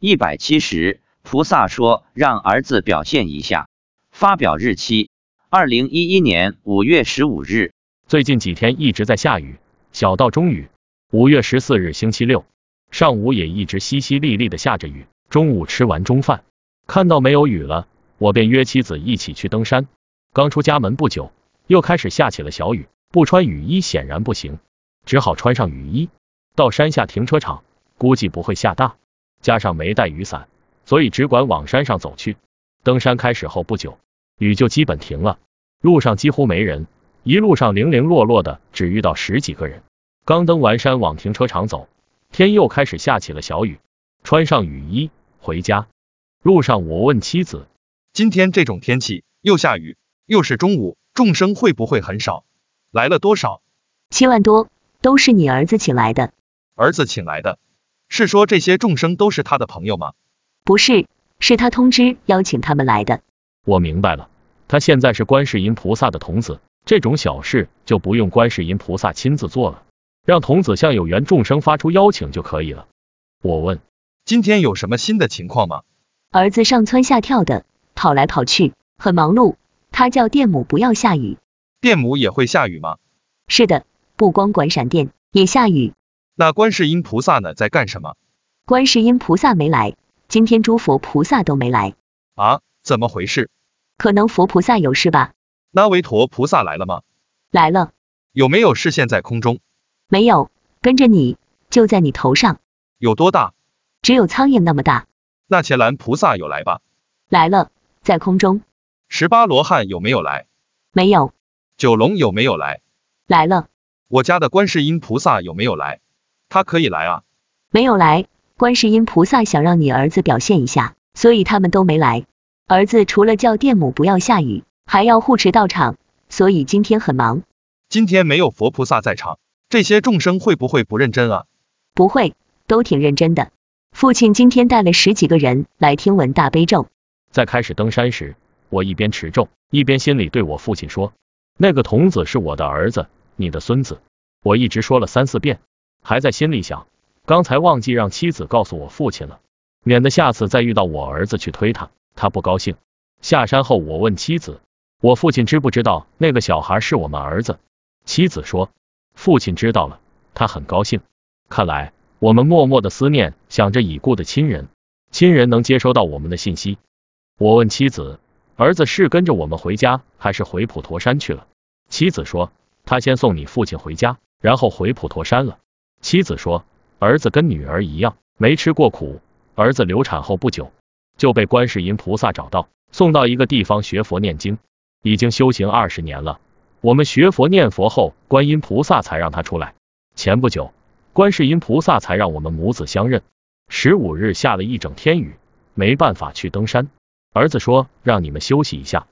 一百七十，菩萨说让儿子表现一下。发表日期：二零一一年五月十五日。最近几天一直在下雨，小到中雨。五月十四日星期六上午也一直淅淅沥沥的下着雨。中午吃完中饭，看到没有雨了，我便约妻子一起去登山。刚出家门不久，又开始下起了小雨，不穿雨衣显然不行，只好穿上雨衣。到山下停车场，估计不会下大。加上没带雨伞，所以只管往山上走去。登山开始后不久，雨就基本停了，路上几乎没人，一路上零零落落的，只遇到十几个人。刚登完山往停车场走，天又开始下起了小雨，穿上雨衣回家。路上我问妻子：“今天这种天气又下雨，又是中午，众生会不会很少？来了多少？七万多，都是你儿子请来的。儿子请来的。”是说这些众生都是他的朋友吗？不是，是他通知邀请他们来的。我明白了，他现在是观世音菩萨的童子，这种小事就不用观世音菩萨亲自做了，让童子向有缘众生发出邀请就可以了。我问，今天有什么新的情况吗？儿子上蹿下跳的，跑来跑去，很忙碌。他叫电母不要下雨。电母也会下雨吗？是的，不光管闪电，也下雨。那观世音菩萨呢，在干什么？观世音菩萨没来，今天诸佛菩萨都没来。啊？怎么回事？可能佛菩萨有事吧。那维陀菩萨来了吗？来了。有没有视线在空中？没有，跟着你，就在你头上。有多大？只有苍蝇那么大。那伽蓝菩萨有来吧？来了，在空中。十八罗汉有没有来？没有。九龙有没有来？来了。我家的观世音菩萨有没有来？他可以来啊，没有来。观世音菩萨想让你儿子表现一下，所以他们都没来。儿子除了叫电母不要下雨，还要护持道场，所以今天很忙。今天没有佛菩萨在场，这些众生会不会不认真啊？不会，都挺认真的。父亲今天带了十几个人来听闻大悲咒。在开始登山时，我一边持咒，一边心里对我父亲说：“那个童子是我的儿子，你的孙子。”我一直说了三四遍。还在心里想，刚才忘记让妻子告诉我父亲了，免得下次再遇到我儿子去推他，他不高兴。下山后，我问妻子，我父亲知不知道那个小孩是我们儿子？妻子说，父亲知道了，他很高兴。看来我们默默的思念，想着已故的亲人，亲人能接收到我们的信息。我问妻子，儿子是跟着我们回家，还是回普陀山去了？妻子说，他先送你父亲回家，然后回普陀山了。妻子说，儿子跟女儿一样，没吃过苦。儿子流产后不久，就被观世音菩萨找到，送到一个地方学佛念经，已经修行二十年了。我们学佛念佛后，观音菩萨才让他出来。前不久，观世音菩萨才让我们母子相认。十五日下了一整天雨，没办法去登山。儿子说让你们休息一下，